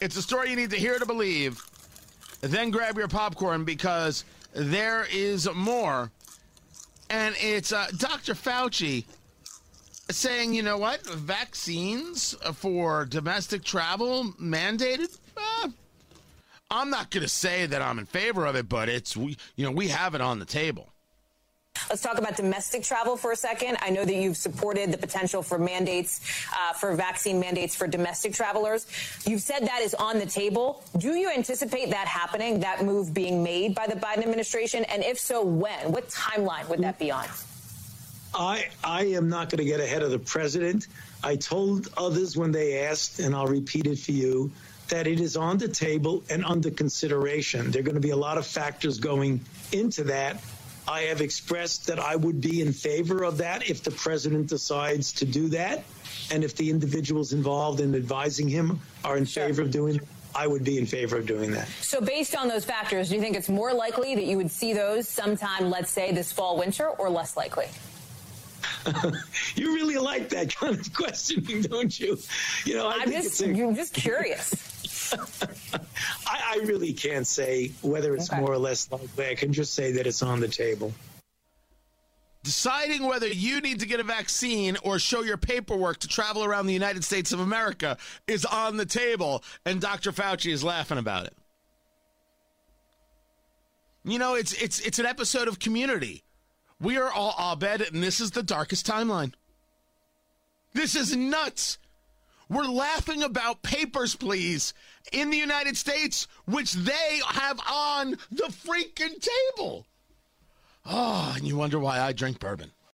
It's a story you need to hear to believe. Then grab your popcorn because there is more. And it's uh, Dr. Fauci saying, you know what, vaccines for domestic travel mandated? Uh, I'm not going to say that I'm in favor of it, but it's, we, you know, we have it on the table. Let's talk about domestic travel for a second. I know that you've supported the potential for mandates, uh, for vaccine mandates for domestic travelers. You've said that is on the table. Do you anticipate that happening, that move being made by the Biden administration? And if so, when? What timeline would that be on? I I am not going to get ahead of the president. I told others when they asked, and I'll repeat it for you, that it is on the table and under consideration. There are going to be a lot of factors going into that. I have expressed that I would be in favor of that if the president decides to do that, and if the individuals involved in advising him are in sure. favor of doing it. I would be in favor of doing that. So, based on those factors, do you think it's more likely that you would see those sometime, let's say, this fall, winter, or less likely? you really like that kind of questioning, don't you? You know, I am just, a, you're just curious. I, I, really can't say whether it's okay. more or less likely. I can just say that it's on the table. Deciding whether you need to get a vaccine or show your paperwork to travel around the United States of America is on the table, and Dr. Fauci is laughing about it. You know, it's it's it's an episode of Community we are all Abed, and this is the darkest timeline. This is nuts. We're laughing about papers, please, in the United States, which they have on the freaking table. Oh, and you wonder why I drink bourbon.